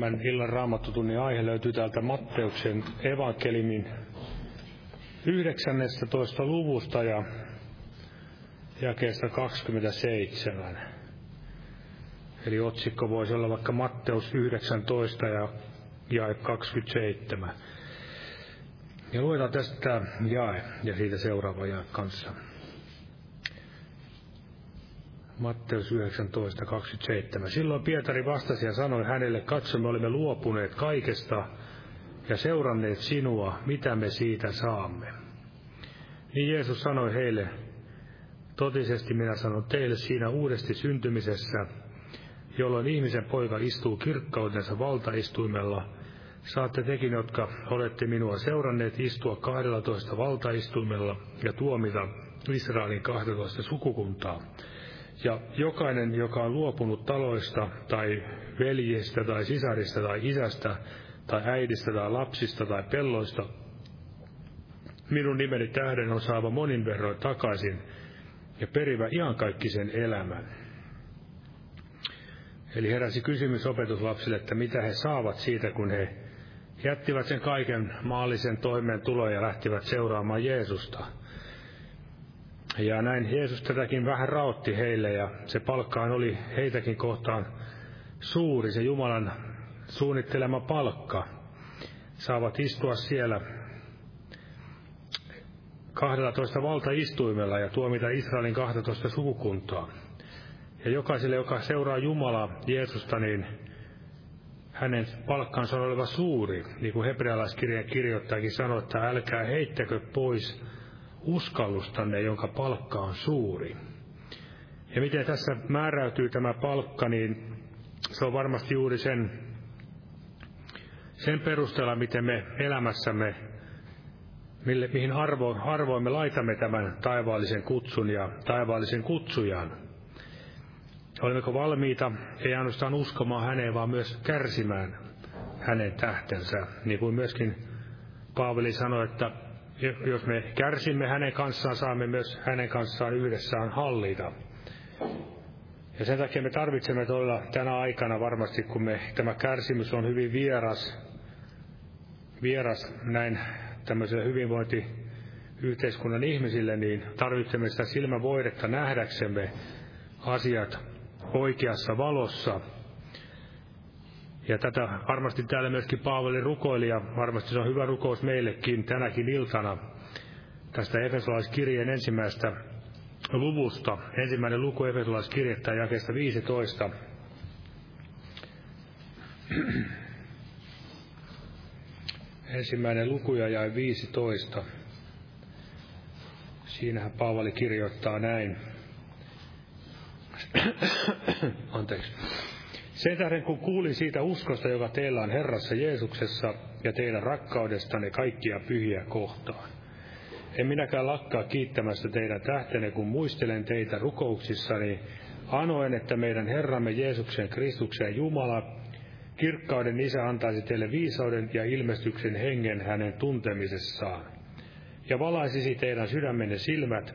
Tämän illan raamattotunnin aihe löytyy täältä Matteuksen evankelimin 19. luvusta ja jakeesta 27. Eli otsikko voisi olla vaikka Matteus 19 ja jae 27. Ja luetaan tästä jae ja siitä seuraava jae kanssa. Matteus 19, 27. Silloin Pietari vastasi ja sanoi hänelle, katso me olimme luopuneet kaikesta ja seuranneet sinua, mitä me siitä saamme. Niin Jeesus sanoi heille, totisesti minä sanon teille siinä uudesti syntymisessä, jolloin ihmisen poika istuu kirkkautensa valtaistuimella, saatte tekin, jotka olette minua seuranneet, istua 12 valtaistuimella ja tuomita Israelin 12 sukukuntaa ja jokainen, joka on luopunut taloista tai veljistä tai sisarista tai isästä tai äidistä tai lapsista tai pelloista, minun nimeni tähden on saava monin verroin takaisin ja perivä iankaikkisen elämän. Eli heräsi kysymys opetuslapsille, että mitä he saavat siitä, kun he jättivät sen kaiken maallisen toimeentulon ja lähtivät seuraamaan Jeesusta – ja näin Jeesus tätäkin vähän raotti heille ja se palkkaan oli heitäkin kohtaan suuri, se Jumalan suunnittelema palkka. Saavat istua siellä 12 valtaistuimella ja tuomita Israelin 12 sukukuntaa. Ja jokaiselle, joka seuraa Jumalaa, Jeesusta, niin hänen palkkansa on oleva suuri. Niin kuin hebrealaiskirjan kirjoittajakin sanoi, että älkää heittäkö pois uskallustanne, jonka palkka on suuri. Ja miten tässä määräytyy tämä palkka, niin se on varmasti juuri sen, sen perusteella, miten me elämässämme, mille, mihin arvo, arvoin me laitamme tämän taivaallisen kutsun ja taivaallisen kutsujan. Olemmeko valmiita ei ainoastaan uskomaan häneen, vaan myös kärsimään hänen tähtensä, niin kuin myöskin Paavali sanoi, että jos me kärsimme hänen kanssaan, saamme myös hänen kanssaan yhdessään hallita. Ja sen takia me tarvitsemme todella tänä aikana varmasti, kun me, tämä kärsimys on hyvin vieras, vieras näin tämmöiselle hyvinvointiyhteiskunnan ihmisille, niin tarvitsemme sitä silmävoidetta nähdäksemme asiat oikeassa valossa. Ja tätä varmasti täällä myöskin Paavali rukoili, ja varmasti se on hyvä rukous meillekin tänäkin iltana tästä Efesolaiskirjeen ensimmäistä luvusta. Ensimmäinen luku Efesolaiskirjettä jakeesta 15. Ensimmäinen luku ja jäi 15. Siinähän Paavali kirjoittaa näin. Anteeksi. Sen tähden kun kuulin siitä uskosta, joka teillä on Herrassa Jeesuksessa ja teidän rakkaudestanne kaikkia pyhiä kohtaan. En minäkään lakkaa kiittämästä teidän tähtenne, kun muistelen teitä rukouksissani, anoen, että meidän Herramme Jeesuksen Kristuksen Jumala, kirkkauden Isä antaisi teille viisauden ja ilmestyksen hengen hänen tuntemisessaan. Ja valaisisi teidän sydämenne silmät,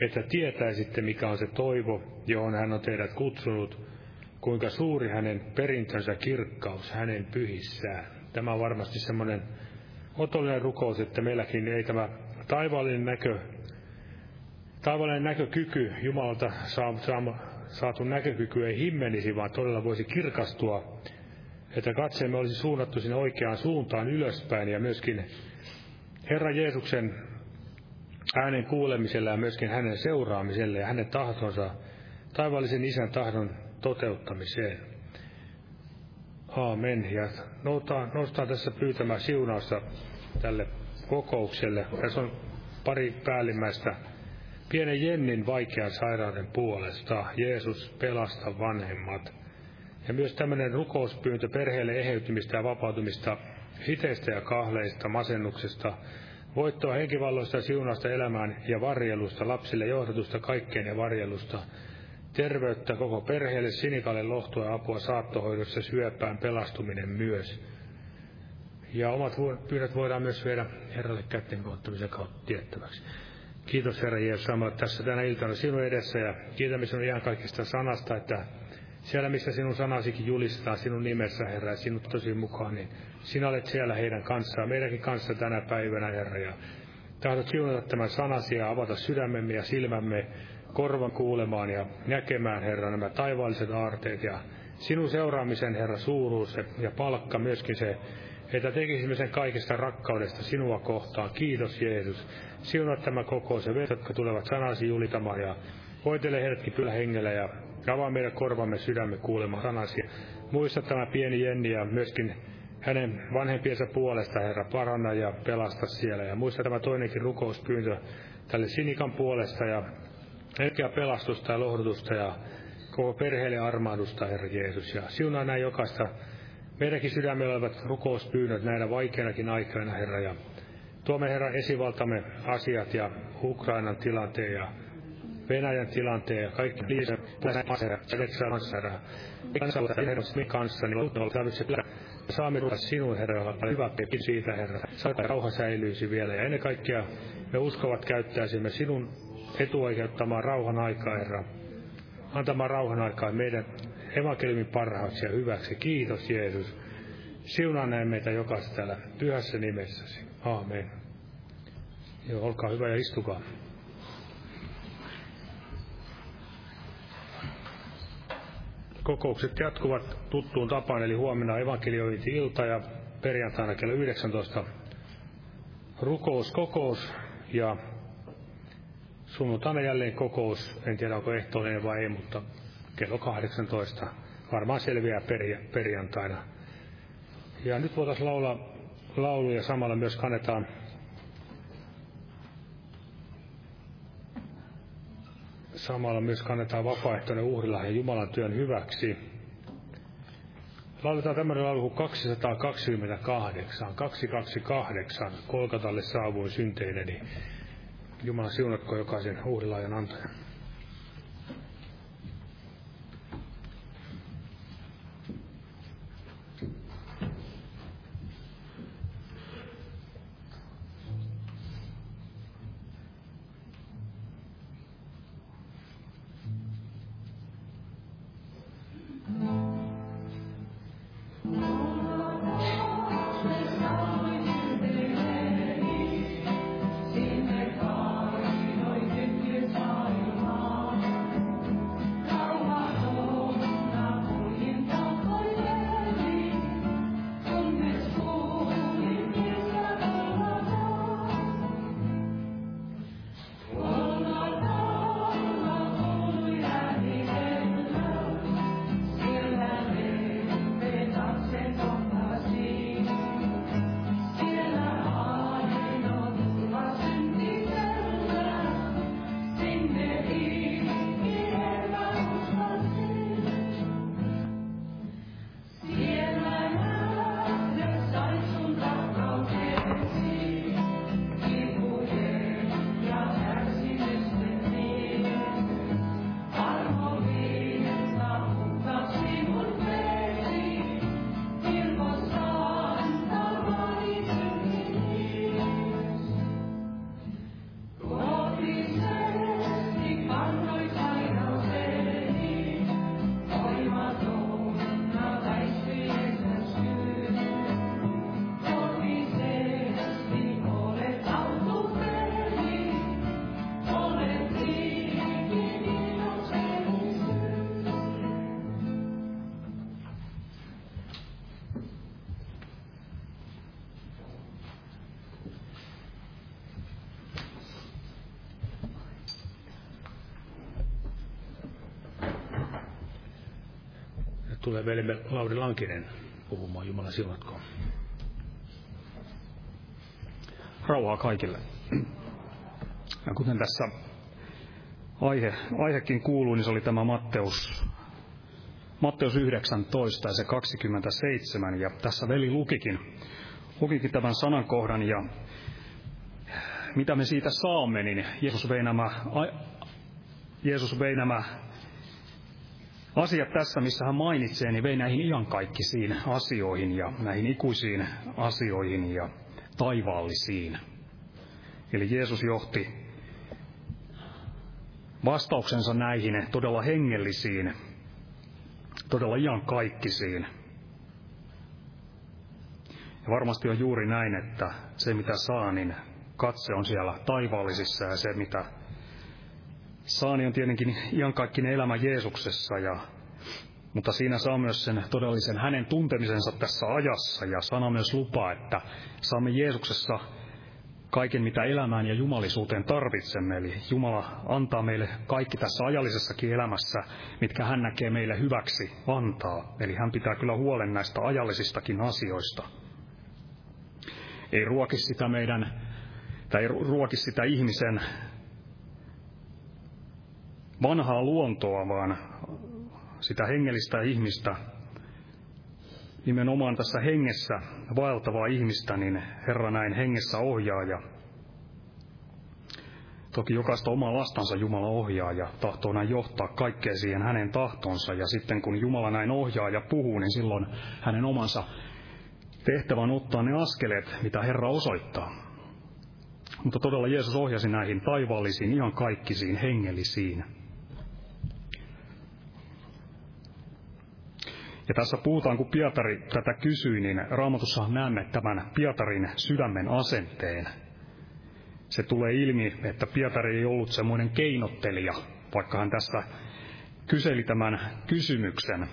että tietäisitte, mikä on se toivo, johon hän on teidät kutsunut, kuinka suuri hänen perintönsä kirkkaus hänen pyhissään. Tämä on varmasti semmoinen otollinen rukous, että meilläkin ei tämä taivaallinen näkö, taivaallinen näkökyky, Jumalalta saatu näkökyky ei himmenisi, vaan todella voisi kirkastua, että katseemme olisi suunnattu sinne oikeaan suuntaan ylöspäin ja myöskin Herra Jeesuksen äänen kuulemisella ja myöskin hänen seuraamiselle ja hänen tahtonsa, taivaallisen isän tahdon toteuttamiseen. Aamen. Ja noustaan, noustaan tässä pyytämään siunausta tälle kokoukselle. Tässä on pari päällimmäistä pienen Jennin vaikean sairauden puolesta. Jeesus pelasta vanhemmat. Ja myös tämmöinen rukouspyyntö perheelle eheytymistä ja vapautumista hiteistä ja kahleista, masennuksesta, voittoa henkivalloista ja siunasta elämään ja varjelusta, lapsille johdatusta kaikkeen ja varjelusta, terveyttä koko perheelle, sinikalle lohtua ja apua saattohoidossa, syöpään pelastuminen myös. Ja omat pyydät voidaan myös viedä Herralle kätten kohtamisen kautta tiettäväksi. Kiitos Herra Jeesus samalla tässä tänä iltana sinun edessä ja kiitämme sinun ihan kaikista sanasta, että Siellä, missä sinun sanasikin julistaa sinun nimessä, Herra, ja sinut tosi mukaan, niin sinä olet siellä heidän kanssaan, meidänkin kanssa tänä päivänä, Herra. Ja tahdot siunata tämän sanasi ja avata sydämemme ja silmämme korvan kuulemaan ja näkemään, Herra, nämä taivaalliset aarteet ja sinun seuraamisen, Herra, suuruus ja palkka myöskin se, että tekisimme sen kaikesta rakkaudesta sinua kohtaan. Kiitos Jeesus. Siunaa tämä kokous ja jotka tulevat sanasi julitamaan ja voitele heidätkin kyllä hengellä ja avaa meidän korvamme sydämme kuulemaan sanasi. Muista tämä pieni Jenni ja myöskin hänen vanhempiensa puolesta, Herra, paranna ja pelasta siellä. Ja muista tämä toinenkin rukouspyyntö tälle Sinikan puolesta ja hetkeä pelastusta ja lohdutusta ja koko perheelle armahdusta, Herra Jeesus. Ja siunaa näin jokaista meidänkin sydämellä olevat rukouspyynnöt näinä vaikeinakin aikoina, Herra. Ja tuomme, Herra, esivaltamme asiat ja Ukrainan tilanteen ja Venäjän tilanteen ja kaikki liiset kanssa, kanssa, niin saamme tulla sinun, Herra, hyvä peppi siitä, Herra. Saada rauha säilyisi vielä. Ja ennen kaikkea me uskovat käyttäisimme sinun etuoikeuttamaan rauhan aikaa, Herra. Antamaan rauhan aikaa meidän evankeliumin parhaaksi ja hyväksi. Kiitos Jeesus. Siunaa näin meitä jokaista täällä pyhässä nimessäsi. Aamen. Joo, olkaa hyvä ja istukaa. Kokoukset jatkuvat tuttuun tapaan, eli huomenna evankeliointi-ilta ja perjantaina kello 19 rukouskokous ja sunnuntaina jälleen kokous, en tiedä onko ehtoollinen vai ei, mutta kello 18 varmaan selviää perjantaina. Ja nyt voitaisiin laulaa laulu ja samalla myös kannetaan samalla myös kannetaan vapaaehtoinen uhrilahja Jumalan työn hyväksi. Lauletaan tämmöinen laulu kuin 228, 228, Kolkatalle saavuin synteineni. Jumala siunatko jokaisen uhrilahjan antajan. Tulee velimme Lauri Lankinen puhumaan Jumalan siunatkoon. Rauhaa kaikille. Ja kuten tässä aihe, aihekin kuuluu, niin se oli tämä Matteus, Matteus 19 ja se 27. Ja tässä veli lukikin, lukikin tämän sanankohdan ja mitä me siitä saamme, niin Jeesus vei nämä, Jeesus vei nämä asiat tässä, missä hän mainitsee, niin vei näihin iankaikkisiin asioihin ja näihin ikuisiin asioihin ja taivaallisiin. Eli Jeesus johti vastauksensa näihin todella hengellisiin todella siinä. Ja varmasti on juuri näin, että se mitä saa, niin katse on siellä taivaallisissa ja se mitä saani on tietenkin iankaikkinen elämä Jeesuksessa, ja, mutta siinä saa myös sen todellisen hänen tuntemisensa tässä ajassa ja sana myös lupaa, että saamme Jeesuksessa kaiken, mitä elämään ja jumalisuuteen tarvitsemme. Eli Jumala antaa meille kaikki tässä ajallisessakin elämässä, mitkä hän näkee meille hyväksi antaa. Eli hän pitää kyllä huolen näistä ajallisistakin asioista. Ei ruoki sitä meidän, tai ei ruoki sitä ihmisen vanhaa luontoa, vaan sitä hengellistä ihmistä, nimenomaan tässä hengessä vaeltavaa ihmistä, niin Herra näin hengessä ohjaa ja toki jokaista omaa lastansa Jumala ohjaa ja tahtoo näin johtaa kaikkea siihen hänen tahtonsa. Ja sitten kun Jumala näin ohjaa ja puhuu, niin silloin hänen omansa tehtävän ottaa ne askeleet, mitä Herra osoittaa. Mutta todella Jeesus ohjasi näihin taivaallisiin, ihan kaikkisiin, hengellisiin Ja tässä puhutaan, kun Pietari tätä kysyi, niin raamatussa näemme tämän Pietarin sydämen asenteen. Se tulee ilmi, että Pietari ei ollut semmoinen keinottelija, vaikka hän tässä kyseli tämän kysymyksen.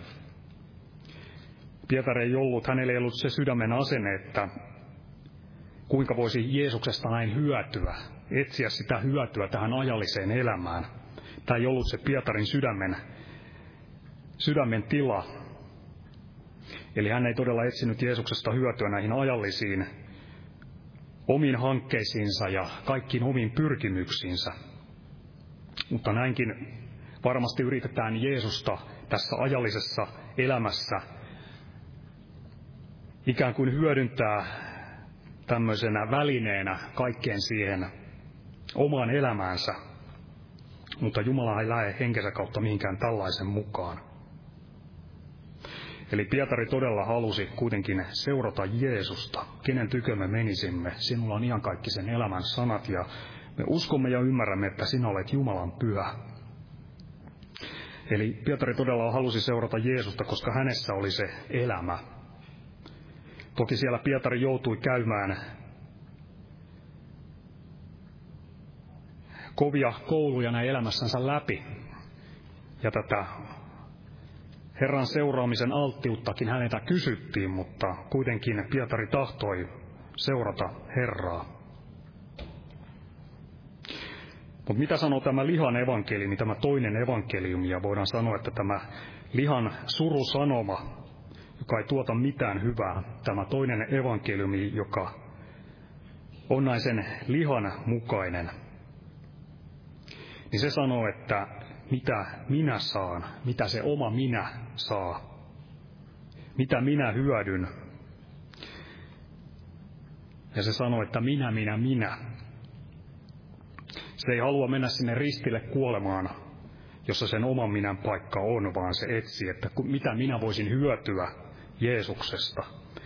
Pietari ei ollut, hänellä ei ollut se sydämen asenne, että kuinka voisi Jeesuksesta näin hyötyä, etsiä sitä hyötyä tähän ajalliseen elämään. Tämä ei ollut se Pietarin sydämen, sydämen tila, Eli hän ei todella etsinyt Jeesuksesta hyötyä näihin ajallisiin omiin hankkeisiinsa ja kaikkiin omiin pyrkimyksiinsä. Mutta näinkin varmasti yritetään Jeesusta tässä ajallisessa elämässä ikään kuin hyödyntää tämmöisenä välineenä kaikkeen siihen omaan elämäänsä. Mutta Jumala ei lähde henkensä kautta mihinkään tällaisen mukaan. Eli Pietari todella halusi kuitenkin seurata Jeesusta, kenen tykö me menisimme. Sinulla on ihan kaikki sen elämän sanat ja me uskomme ja ymmärrämme, että sinä olet Jumalan pyhä. Eli Pietari todella halusi seurata Jeesusta, koska hänessä oli se elämä. Toki siellä Pietari joutui käymään kovia kouluja näin elämässänsä läpi. Ja tätä Herran seuraamisen alttiuttakin häneltä kysyttiin, mutta kuitenkin Pietari tahtoi seurata Herraa. Mutta mitä sanoo tämä lihan evankeliumi, tämä toinen evankeliumi, ja voidaan sanoa, että tämä lihan surusanoma, joka ei tuota mitään hyvää, tämä toinen evankeliumi, joka on näin sen lihan mukainen, niin se sanoo, että mitä minä saan, mitä se oma minä saa, mitä minä hyödyn. Ja se sanoi, että minä, minä, minä. Se ei halua mennä sinne ristille kuolemaan, jossa sen oman minän paikka on, vaan se etsii, että mitä minä voisin hyötyä Jeesuksesta.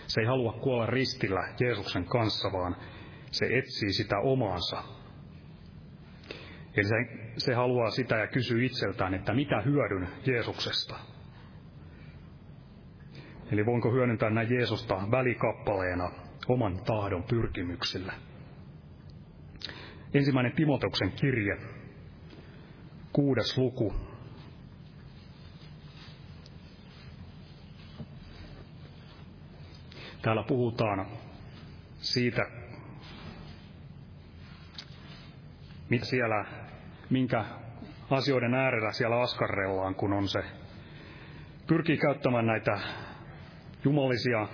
Se ei halua kuolla ristillä Jeesuksen kanssa, vaan se etsii sitä omaansa, Eli se, se haluaa sitä ja kysyy itseltään, että mitä hyödyn Jeesuksesta. Eli voinko hyödyntää näin Jeesusta välikappaleena oman tahdon pyrkimyksillä. Ensimmäinen Timoteuksen kirje, kuudes luku. Täällä puhutaan siitä, mitä siellä, minkä asioiden äärellä siellä askarrellaan, kun on se, pyrkii käyttämään näitä jumalisia,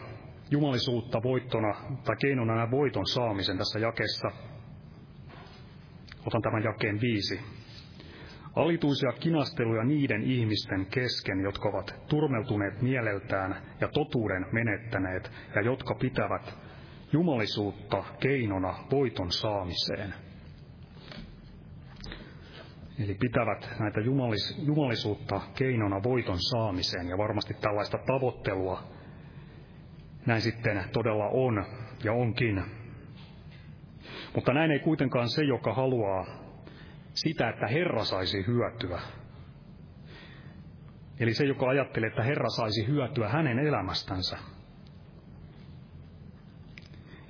jumalisuutta voittona tai keinona näin voiton saamisen tässä jakessa. Otan tämän jakeen viisi. Alituisia kinasteluja niiden ihmisten kesken, jotka ovat turmeltuneet mieleltään ja totuuden menettäneet ja jotka pitävät jumalisuutta keinona voiton saamiseen – Eli pitävät näitä jumalis, jumalisuutta keinona voiton saamiseen ja varmasti tällaista tavoittelua näin sitten todella on ja onkin. Mutta näin ei kuitenkaan se, joka haluaa sitä, että Herra saisi hyötyä. Eli se, joka ajattelee, että Herra saisi hyötyä hänen elämästänsä.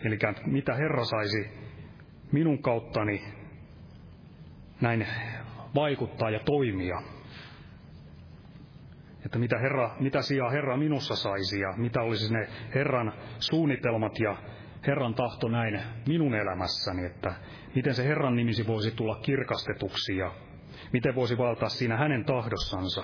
Eli mitä Herra saisi minun kauttani näin vaikuttaa ja toimia. Että mitä, Herra, mitä sijaa Herra minussa saisi ja mitä olisi ne Herran suunnitelmat ja Herran tahto näin minun elämässäni, että miten se Herran nimisi voisi tulla kirkastetuksi ja miten voisi valtaa siinä hänen tahdossansa.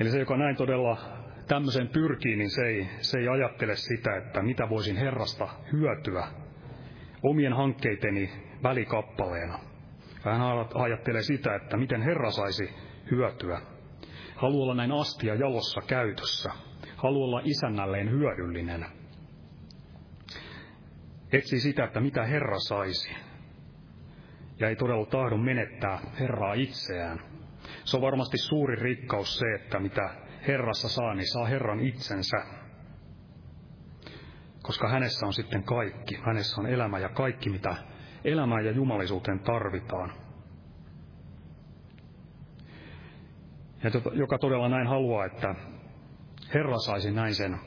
Eli se, joka näin todella tämmöiseen pyrkii, niin se ei, se ei ajattele sitä, että mitä voisin Herrasta hyötyä omien hankkeiteni välikappaleena. Hän ajattelee sitä, että miten Herra saisi hyötyä. Haluaa olla näin astia jalossa käytössä. Haluaa olla isännälleen hyödyllinen. Etsii sitä, että mitä Herra saisi. Ja ei todella tahdo menettää Herraa itseään. Se on varmasti suuri rikkaus se, että mitä Herrassa saa, niin saa Herran itsensä. Koska hänessä on sitten kaikki. Hänessä on elämä ja kaikki, mitä elämään ja jumalisuuteen tarvitaan. Ja joka todella näin haluaa, että Herra saisi näin sen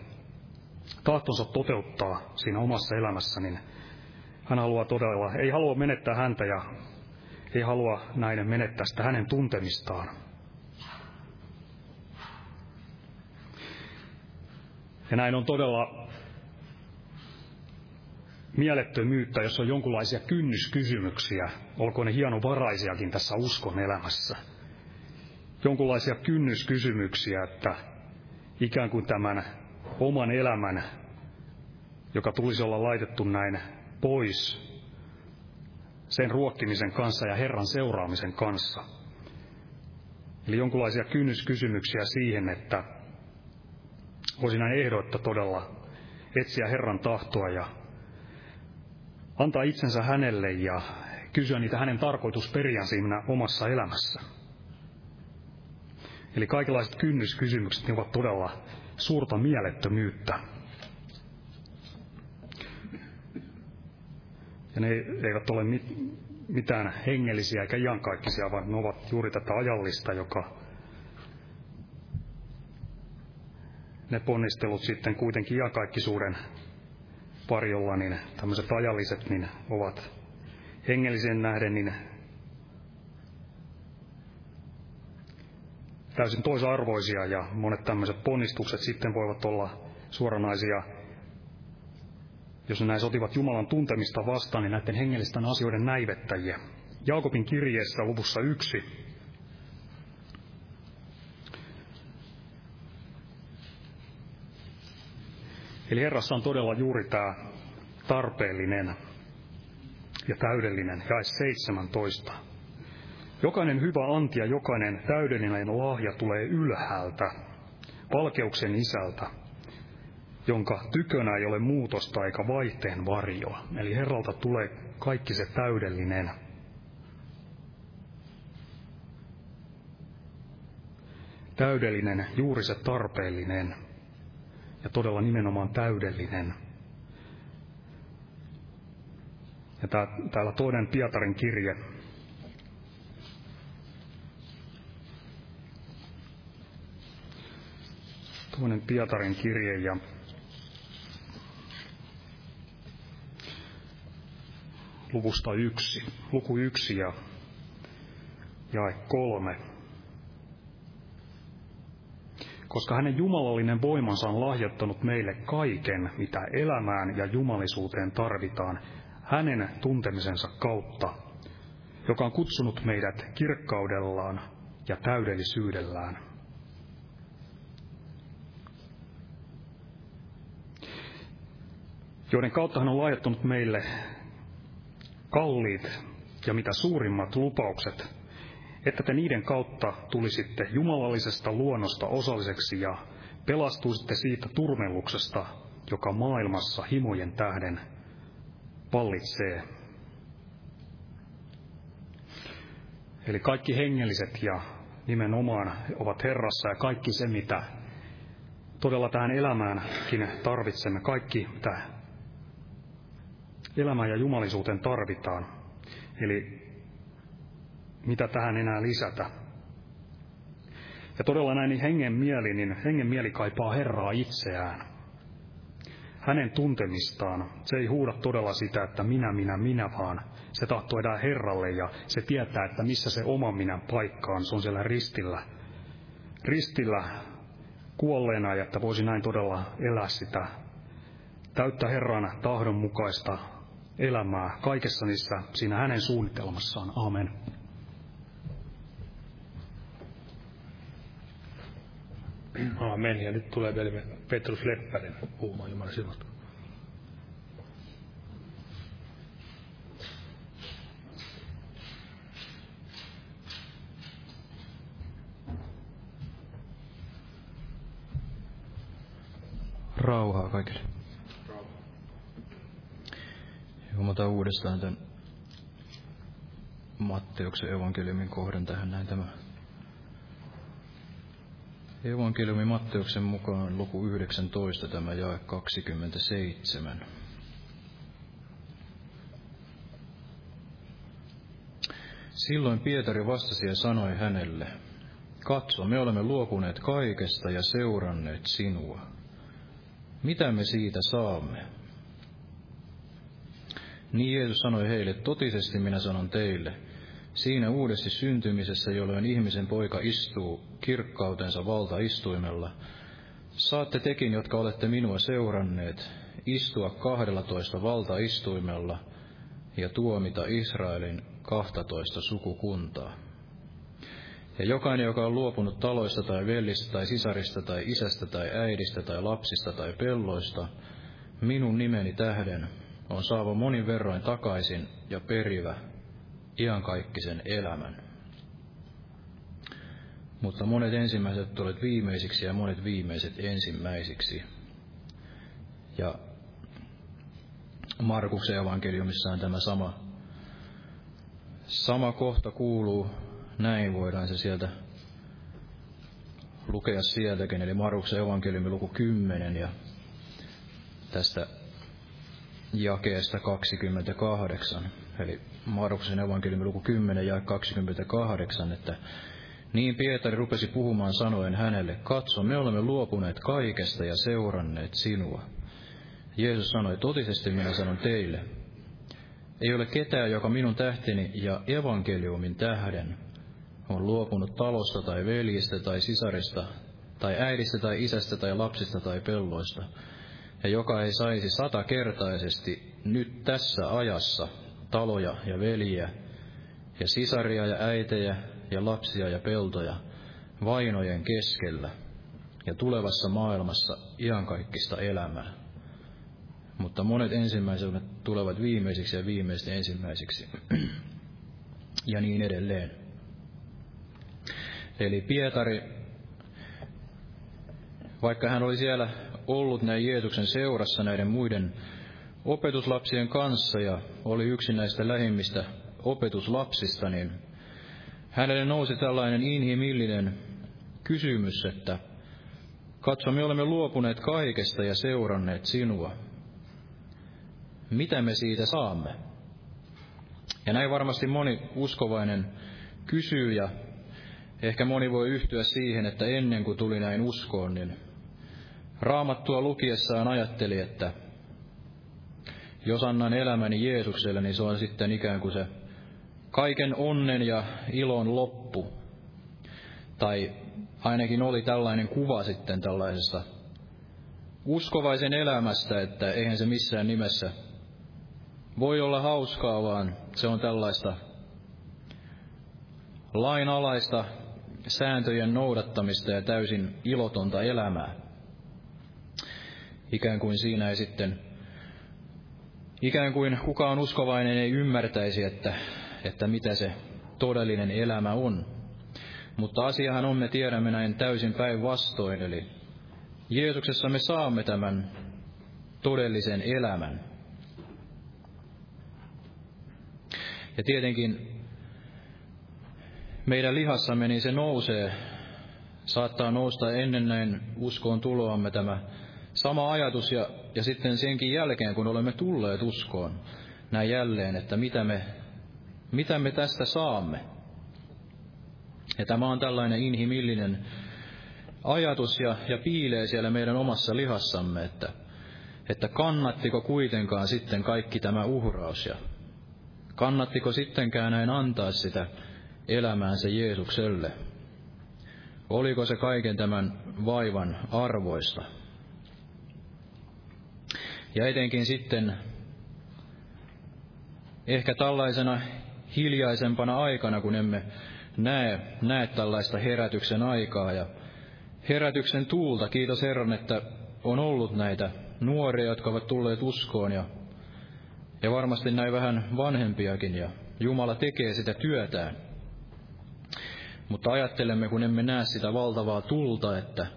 tahtonsa toteuttaa siinä omassa elämässä, niin hän haluaa todella, ei halua menettää häntä ja ei halua näin menettää sitä hänen tuntemistaan. Ja näin on todella mielettömyyttä, jos on jonkinlaisia kynnyskysymyksiä, olkoon ne hienovaraisiakin tässä uskon elämässä. Jonkinlaisia kynnyskysymyksiä, että ikään kuin tämän oman elämän, joka tulisi olla laitettu näin pois sen ruokkimisen kanssa ja Herran seuraamisen kanssa. Eli jonkinlaisia kynnyskysymyksiä siihen, että voisi näin ehdottaa todella etsiä Herran tahtoa ja antaa itsensä hänelle ja kysyä niitä hänen tarkoitusperiään siinä omassa elämässä. Eli kaikenlaiset kynnyskysymykset ne ovat todella suurta mielettömyyttä. Ja ne eivät ole mitään hengellisiä eikä iankaikkisia, vaan ne ovat juuri tätä ajallista, joka ne ponnistelut sitten kuitenkin iankaikkisuuden varjolla, niin tämmöiset ajalliset niin ovat hengellisen nähden niin täysin toisarvoisia ja monet tämmöiset ponnistukset sitten voivat olla suoranaisia, jos ne näin sotivat Jumalan tuntemista vastaan, niin näiden hengellisten asioiden näivettäjiä. Jaakobin kirjeessä luvussa yksi Eli Herrassa on todella juuri tämä tarpeellinen ja täydellinen, jae 17. Jokainen hyvä anti ja jokainen täydellinen lahja tulee ylhäältä, valkeuksen isältä, jonka tykönä ei ole muutosta eikä vaihteen varjoa. Eli Herralta tulee kaikki se täydellinen. Täydellinen, juuri se tarpeellinen ja todella nimenomaan täydellinen. Ja tää, täällä toinen Pietarin kirje, toinen Pietarin kirje ja luvusta yksi, luku yksi ja jae kolme koska hänen jumalallinen voimansa on lahjoittanut meille kaiken, mitä elämään ja jumalisuuteen tarvitaan, hänen tuntemisensa kautta, joka on kutsunut meidät kirkkaudellaan ja täydellisyydellään. joiden kautta hän on lahjoittanut meille kalliit ja mitä suurimmat lupaukset että te niiden kautta tulisitte jumalallisesta luonnosta osalliseksi ja pelastuisitte siitä turmelluksesta, joka maailmassa himojen tähden vallitsee. Eli kaikki hengelliset ja nimenomaan ovat Herrassa ja kaikki se, mitä todella tähän elämäänkin tarvitsemme, kaikki, mitä elämään ja jumalisuuteen tarvitaan, Eli mitä tähän enää lisätä? Ja todella näin niin hengen mieli, niin hengen mieli kaipaa Herraa itseään. Hänen tuntemistaan. Se ei huuda todella sitä, että minä, minä, minä, vaan se tahtoo edää Herralle ja se tietää, että missä se oma minä paikka on. Se on siellä ristillä. Ristillä kuolleena, että voisi näin todella elää sitä täyttä Herran tahdon mukaista elämää kaikessa niissä siinä hänen suunnitelmassaan. Amen. Amen. Ja nyt tulee vielä Petrus Leppänen puhumaan Jumalan sinusta. Rauhaa kaikille. Huomataan uudestaan tämän Matteuksen evankeliumin kohdan tähän näin tämä Evankeliumi Matteuksen mukaan luku 19, tämä jae 27. Silloin Pietari vastasi ja sanoi hänelle, Katso, me olemme luopuneet kaikesta ja seuranneet sinua. Mitä me siitä saamme? Niin Jeesus sanoi heille, totisesti minä sanon teille, siinä uudesti syntymisessä, jolloin ihmisen poika istuu kirkkautensa valtaistuimella, saatte tekin, jotka olette minua seuranneet, istua kahdellatoista valtaistuimella ja tuomita Israelin kahtatoista sukukuntaa. Ja jokainen, joka on luopunut taloista tai vellistä tai sisarista tai isästä tai äidistä tai lapsista tai pelloista, minun nimeni tähden on saava monin verroin takaisin ja perivä iankaikkisen elämän. Mutta monet ensimmäiset tulevat viimeisiksi ja monet viimeiset ensimmäisiksi. Ja Markuksen evankeliumissa on tämä sama, sama kohta kuuluu, näin voidaan se sieltä lukea sieltäkin, eli Markuksen evankeliumi luku 10 ja tästä jakeesta 28, eli Markuksen evankeliumi luku 10 ja 28, että niin Pietari rupesi puhumaan sanoen hänelle, katso, me olemme luopuneet kaikesta ja seuranneet sinua. Jeesus sanoi, totisesti minä sanon teille, ei ole ketään, joka minun tähteni ja evankeliumin tähden on luopunut talosta tai veljistä tai sisarista tai äidistä tai isästä tai lapsista tai pelloista, ja joka ei saisi satakertaisesti nyt tässä ajassa taloja ja veljiä, ja sisaria ja äitejä ja lapsia ja peltoja vainojen keskellä ja tulevassa maailmassa iankaikkista elämää. Mutta monet ensimmäiset tulevat viimeisiksi ja viimeiset ensimmäisiksi. ja niin edelleen. Eli Pietari, vaikka hän oli siellä ollut näin Jeesuksen seurassa näiden muiden opetuslapsien kanssa ja oli yksi näistä lähimmistä opetuslapsista, niin hänelle nousi tällainen inhimillinen kysymys, että katso, me olemme luopuneet kaikesta ja seuranneet sinua. Mitä me siitä saamme? Ja näin varmasti moni uskovainen kysyy ja ehkä moni voi yhtyä siihen, että ennen kuin tuli näin uskoon, niin raamattua lukiessaan ajatteli, että jos annan elämäni Jeesukselle, niin se on sitten ikään kuin se kaiken onnen ja ilon loppu. Tai ainakin oli tällainen kuva sitten tällaisesta uskovaisen elämästä, että eihän se missään nimessä voi olla hauskaa, vaan se on tällaista lainalaista sääntöjen noudattamista ja täysin ilotonta elämää. Ikään kuin siinä ei sitten, ikään kuin kukaan uskovainen ei ymmärtäisi, että että mitä se todellinen elämä on. Mutta asiahan on, me tiedämme näin täysin päinvastoin, eli Jeesuksessa me saamme tämän todellisen elämän. Ja tietenkin meidän lihassamme niin se nousee, saattaa nousta ennen näin uskoon tuloamme tämä sama ajatus ja, ja sitten senkin jälkeen, kun olemme tulleet uskoon, näin jälleen, että mitä me mitä me tästä saamme. Ja tämä on tällainen inhimillinen ajatus ja, ja piilee siellä meidän omassa lihassamme, että, että kannattiko kuitenkaan sitten kaikki tämä uhraus ja kannattiko sittenkään näin antaa sitä elämäänsä Jeesukselle. Oliko se kaiken tämän vaivan arvoista? Ja etenkin sitten ehkä tällaisena hiljaisempana aikana, kun emme näe, näe tällaista herätyksen aikaa ja herätyksen tuulta. Kiitos Herran, että on ollut näitä nuoria, jotka ovat tulleet uskoon ja, ja varmasti näin vähän vanhempiakin ja Jumala tekee sitä työtään. Mutta ajattelemme, kun emme näe sitä valtavaa tulta, että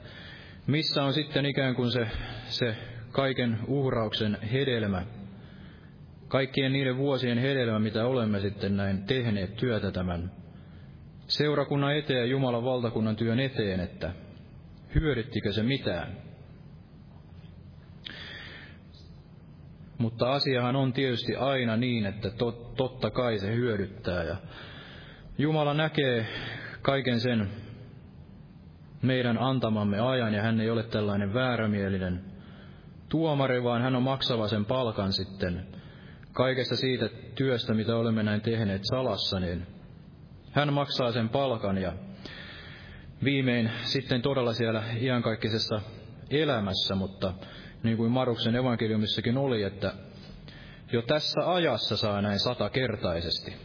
missä on sitten ikään kuin se, se kaiken uhrauksen hedelmä, kaikkien niiden vuosien hedelmä, mitä olemme sitten näin tehneet työtä tämän seurakunnan eteen ja Jumalan valtakunnan työn eteen, että hyödyttikö se mitään. Mutta asiahan on tietysti aina niin, että tot, totta kai se hyödyttää. Ja Jumala näkee kaiken sen meidän antamamme ajan, ja hän ei ole tällainen väärämielinen tuomari, vaan hän on maksava sen palkan sitten kaikesta siitä työstä, mitä olemme näin tehneet salassa, niin hän maksaa sen palkan ja viimein sitten todella siellä iankaikkisessa elämässä, mutta niin kuin Maruksen evankeliumissakin oli, että jo tässä ajassa saa näin satakertaisesti.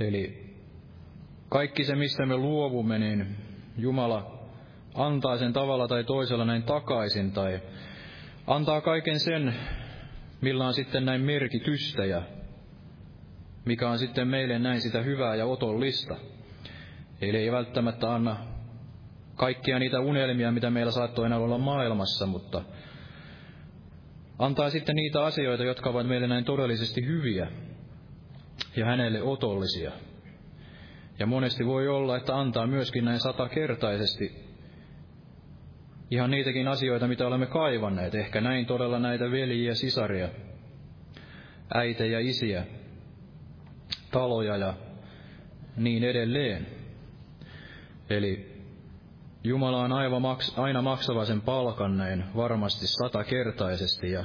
Eli kaikki se, mistä me luovumme, niin Jumala antaa sen tavalla tai toisella näin takaisin, tai antaa kaiken sen, millä on sitten näin merkitystä ja mikä on sitten meille näin sitä hyvää ja otollista. Eli ei välttämättä anna kaikkia niitä unelmia, mitä meillä saattoi enää olla maailmassa, mutta antaa sitten niitä asioita, jotka ovat meille näin todellisesti hyviä ja hänelle otollisia. Ja monesti voi olla, että antaa myöskin näin satakertaisesti ihan niitäkin asioita, mitä olemme kaivanneet. Ehkä näin todella näitä veljiä sisaria, äitejä ja isiä, taloja ja niin edelleen. Eli Jumala on aina maksava sen palkan näin varmasti satakertaisesti ja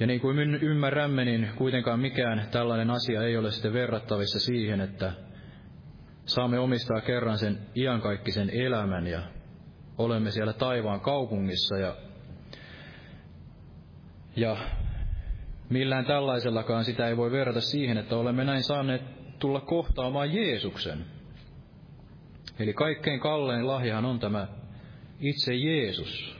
ja niin kuin ymmärrämme, niin kuitenkaan mikään tällainen asia ei ole sitten verrattavissa siihen, että saamme omistaa kerran sen iankaikkisen elämän ja olemme siellä taivaan kaupungissa ja, ja millään tällaisellakaan sitä ei voi verrata siihen, että olemme näin saaneet tulla kohtaamaan Jeesuksen. Eli kaikkein kallein lahjahan on tämä itse Jeesus.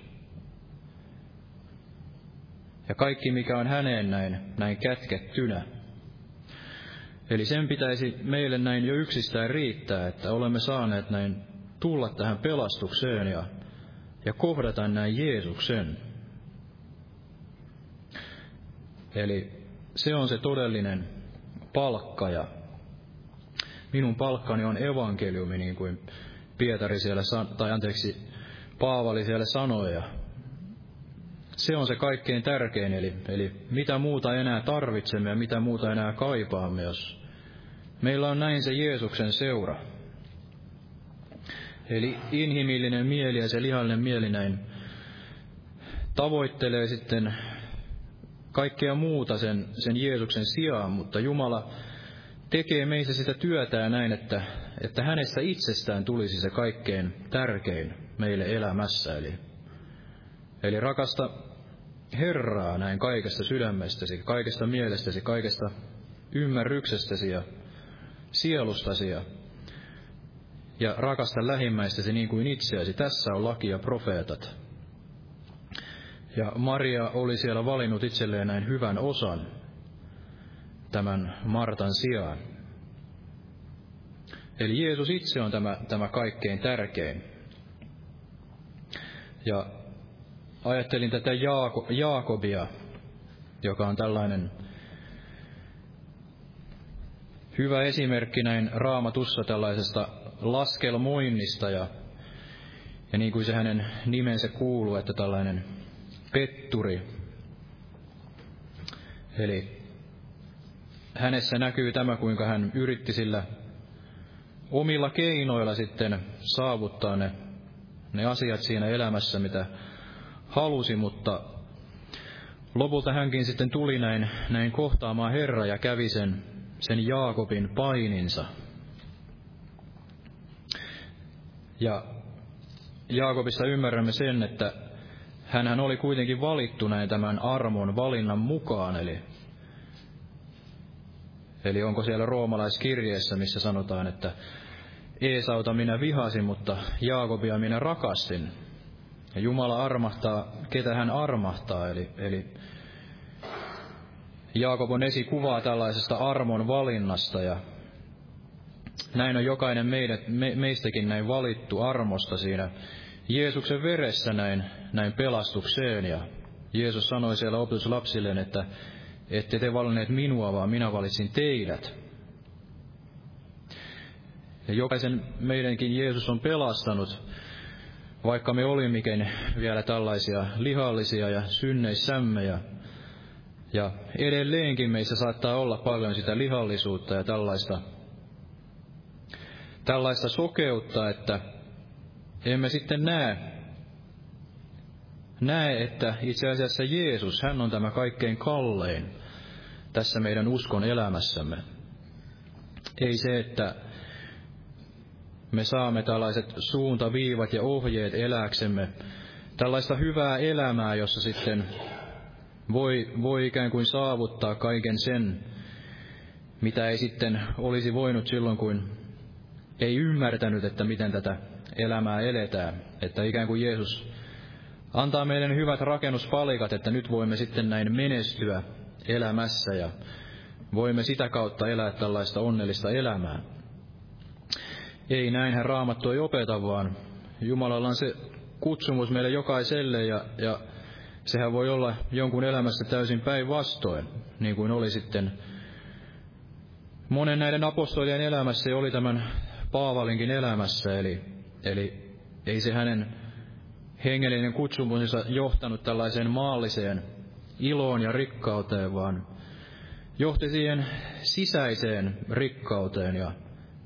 Ja kaikki, mikä on häneen näin, näin kätkettynä. Eli sen pitäisi meille näin jo yksistään riittää, että olemme saaneet näin tulla tähän pelastukseen ja, ja kohdata näin Jeesuksen. Eli se on se todellinen palkka ja minun palkkani on evankeliumi, niin kuin Pietari siellä, tai anteeksi, Paavali siellä sanoi, ja se on se kaikkein tärkein, eli, eli mitä muuta enää tarvitsemme ja mitä muuta enää kaipaamme, jos meillä on näin se Jeesuksen seura. Eli inhimillinen mieli ja se lihallinen mieli näin tavoittelee sitten kaikkea muuta sen, sen Jeesuksen sijaan, mutta Jumala tekee meissä sitä työtä näin, että, että hänestä itsestään tulisi se kaikkein tärkein meille elämässä. Eli, eli rakasta Herraa näin kaikesta sydämestäsi, kaikesta mielestäsi, kaikesta ymmärryksestäsi ja sielustasi ja, ja rakasta lähimmäistäsi niin kuin itseäsi. Tässä on laki ja profeetat. Ja Maria oli siellä valinnut itselleen näin hyvän osan tämän Martan sijaan. Eli Jeesus itse on tämä, tämä kaikkein tärkein. Ja ajattelin tätä Jaako, Jaakobia, joka on tällainen hyvä esimerkki näin raamatussa tällaisesta laskelmoinnista ja, ja niin kuin se hänen nimensä kuuluu, että tällainen petturi. Eli hänessä näkyy tämä, kuinka hän yritti sillä omilla keinoilla sitten saavuttaa ne, ne asiat siinä elämässä, mitä halusi, mutta lopulta hänkin sitten tuli näin, näin kohtaamaan Herra ja kävi sen, sen Jaakobin paininsa. Ja Jaakobissa ymmärrämme sen, että hän oli kuitenkin valittu näin tämän armon valinnan mukaan, eli, eli onko siellä roomalaiskirjeessä, missä sanotaan, että Eesauta minä vihasin, mutta Jaakobia minä rakastin. Ja Jumala armahtaa, ketä hän armahtaa, eli, eli Jaakob on esikuvaa tällaisesta armon valinnasta ja näin on jokainen meidät, me, meistäkin näin valittu armosta siinä Jeesuksen veressä näin, näin pelastukseen. Ja Jeesus sanoi siellä opetuslapsilleen, että ette te valinneet minua, vaan minä valitsin teidät. Ja jokaisen meidänkin Jeesus on pelastanut, vaikka me olimmekin vielä tällaisia lihallisia ja synneissämme. Ja, ja edelleenkin meissä saattaa olla paljon sitä lihallisuutta ja tällaista, tällaista sokeutta, että emme sitten näe, näe, että itse asiassa Jeesus, hän on tämä kaikkein kallein tässä meidän uskon elämässämme. Ei se, että me saamme tällaiset suuntaviivat ja ohjeet eläksemme, tällaista hyvää elämää, jossa sitten voi, voi ikään kuin saavuttaa kaiken sen, mitä ei sitten olisi voinut silloin, kun ei ymmärtänyt, että miten tätä elämää eletään. Että ikään kuin Jeesus antaa meille hyvät rakennuspalikat, että nyt voimme sitten näin menestyä elämässä ja voimme sitä kautta elää tällaista onnellista elämää. Ei näinhän raamattu ei opeta, vaan Jumalalla on se kutsumus meille jokaiselle ja, ja sehän voi olla jonkun elämässä täysin päinvastoin, niin kuin oli sitten monen näiden apostolien elämässä oli tämän Paavalinkin elämässä, eli, eli ei se hänen hengellinen kutsumusensa johtanut tällaiseen maalliseen iloon ja rikkauteen, vaan johti siihen sisäiseen rikkauteen ja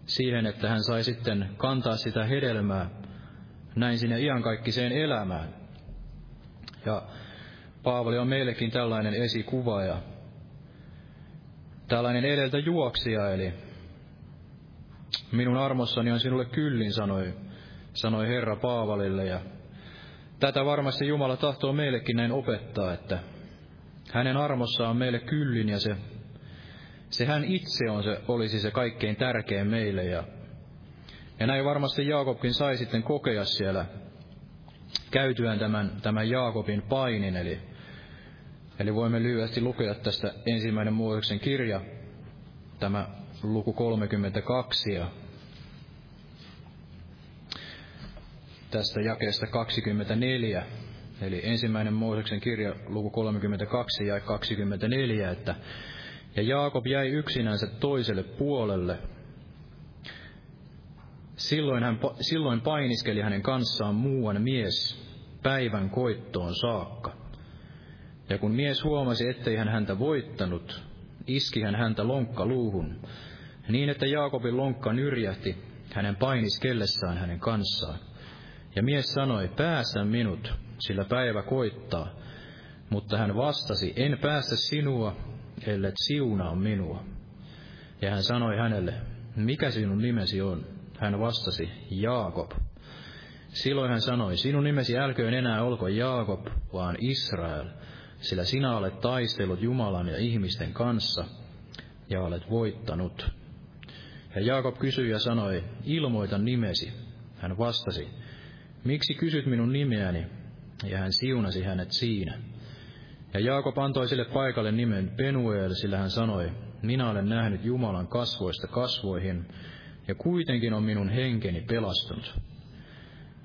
siihen, että hän sai sitten kantaa sitä hedelmää näin sinne iankaikkiseen elämään. Ja Paavali on meillekin tällainen esikuva ja tällainen edeltä juoksija, eli minun armossani on sinulle kyllin, sanoi, sanoi Herra Paavalille. Ja tätä varmasti Jumala tahtoo meillekin näin opettaa, että hänen armossaan on meille kyllin ja se se hän itse on se, olisi se kaikkein tärkein meille. Ja, ja näin varmasti Jaakobkin sai sitten kokea siellä käytyään tämän, tämän Jaakobin painin. Eli, eli voimme lyhyesti lukea tästä ensimmäinen Mooseksen kirja, tämä luku 32 ja tästä jakeesta 24, eli ensimmäinen Mooseksen kirja, luku 32 ja 24, että ja Jaakob jäi yksinänsä toiselle puolelle. Silloin, hän, silloin painiskeli hänen kanssaan muuan mies päivän koittoon saakka. Ja kun mies huomasi, ettei hän häntä voittanut, iski hän häntä lonkka luuhun, niin että Jaakobin lonkka nyrjähti hänen painiskellessaan hänen kanssaan. Ja mies sanoi, päästä minut, sillä päivä koittaa. Mutta hän vastasi, en päästä sinua, ellet siunaa minua. Ja hän sanoi hänelle, mikä sinun nimesi on? Hän vastasi, Jaakob. Silloin hän sanoi, sinun nimesi älköön enää olko Jaakob, vaan Israel, sillä sinä olet taistellut Jumalan ja ihmisten kanssa, ja olet voittanut. Ja Jaakob kysyi ja sanoi, ilmoita nimesi. Hän vastasi, miksi kysyt minun nimeäni? Ja hän siunasi hänet siinä. Ja Jaakob antoi sille paikalle nimen Penuel, sillä hän sanoi, minä olen nähnyt Jumalan kasvoista kasvoihin, ja kuitenkin on minun henkeni pelastunut.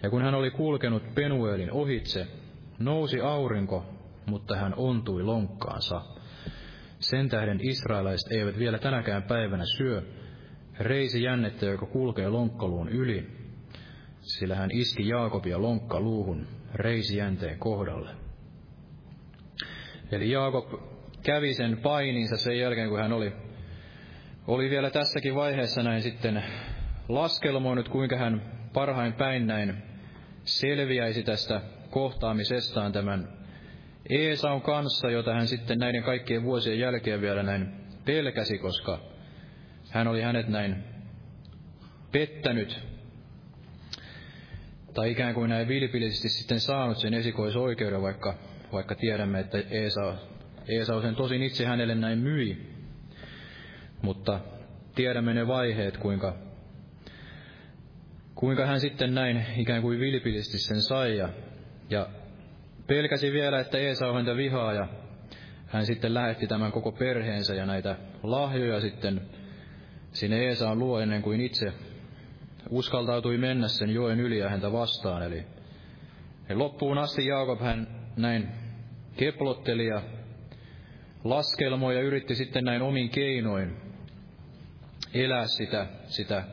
Ja kun hän oli kulkenut Penuelin ohitse, nousi aurinko, mutta hän ontui lonkkaansa. Sen tähden israelaiset eivät vielä tänäkään päivänä syö reisi jännettä, joka kulkee lonkkaluun yli, sillä hän iski Jaakobia lonkkaluuhun reisijänteen kohdalle. Eli Jaakob kävi sen paininsa sen jälkeen, kun hän oli oli vielä tässäkin vaiheessa näin sitten laskelmoinut, kuinka hän parhain päin näin selviäisi tästä kohtaamisestaan tämän Eesaun kanssa, jota hän sitten näiden kaikkien vuosien jälkeen vielä näin pelkäsi, koska hän oli hänet näin pettänyt, tai ikään kuin näin vilpillisesti sitten saanut sen esikoisoikeuden, vaikka, vaikka tiedämme, että Eesau, Eesau sen tosin itse hänelle näin myi. Mutta tiedämme ne vaiheet, kuinka, kuinka hän sitten näin ikään kuin vilpillisesti sen sai, ja, ja pelkäsi vielä, että Eesau häntä vihaa, ja hän sitten lähetti tämän koko perheensä ja näitä lahjoja sitten sinne Eesaan luo ennen kuin itse uskaltautui mennä sen joen yli ja häntä vastaan. Eli loppuun asti Jaakob hän näin keplotteli ja laskelmoi ja yritti sitten näin omin keinoin elää sitä, sitä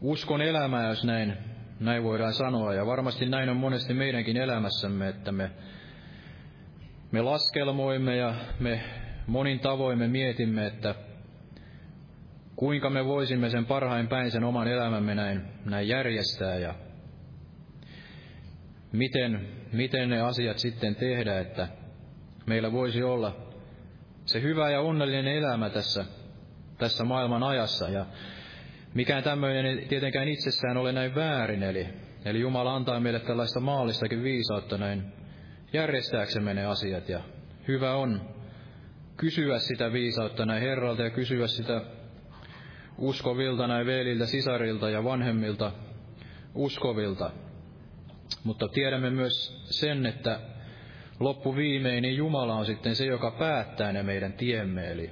uskon elämää, jos näin, näin voidaan sanoa. Ja varmasti näin on monesti meidänkin elämässämme, että me, me laskelmoimme ja me monin tavoin me mietimme, että kuinka me voisimme sen parhain päin sen oman elämämme näin, näin järjestää ja miten, miten ne asiat sitten tehdä, että meillä voisi olla se hyvä ja onnellinen elämä tässä, tässä maailman ajassa. Ja mikään tämmöinen ei tietenkään itsessään ole näin väärin, eli, eli Jumala antaa meille tällaista maallistakin viisautta näin järjestääksemme ne asiat. Ja hyvä on kysyä sitä viisautta näin Herralta ja kysyä sitä uskovilta, näin veliltä, sisarilta ja vanhemmilta uskovilta. Mutta tiedämme myös sen, että loppuviimein niin Jumala on sitten se, joka päättää ne meidän tiemme. Eli,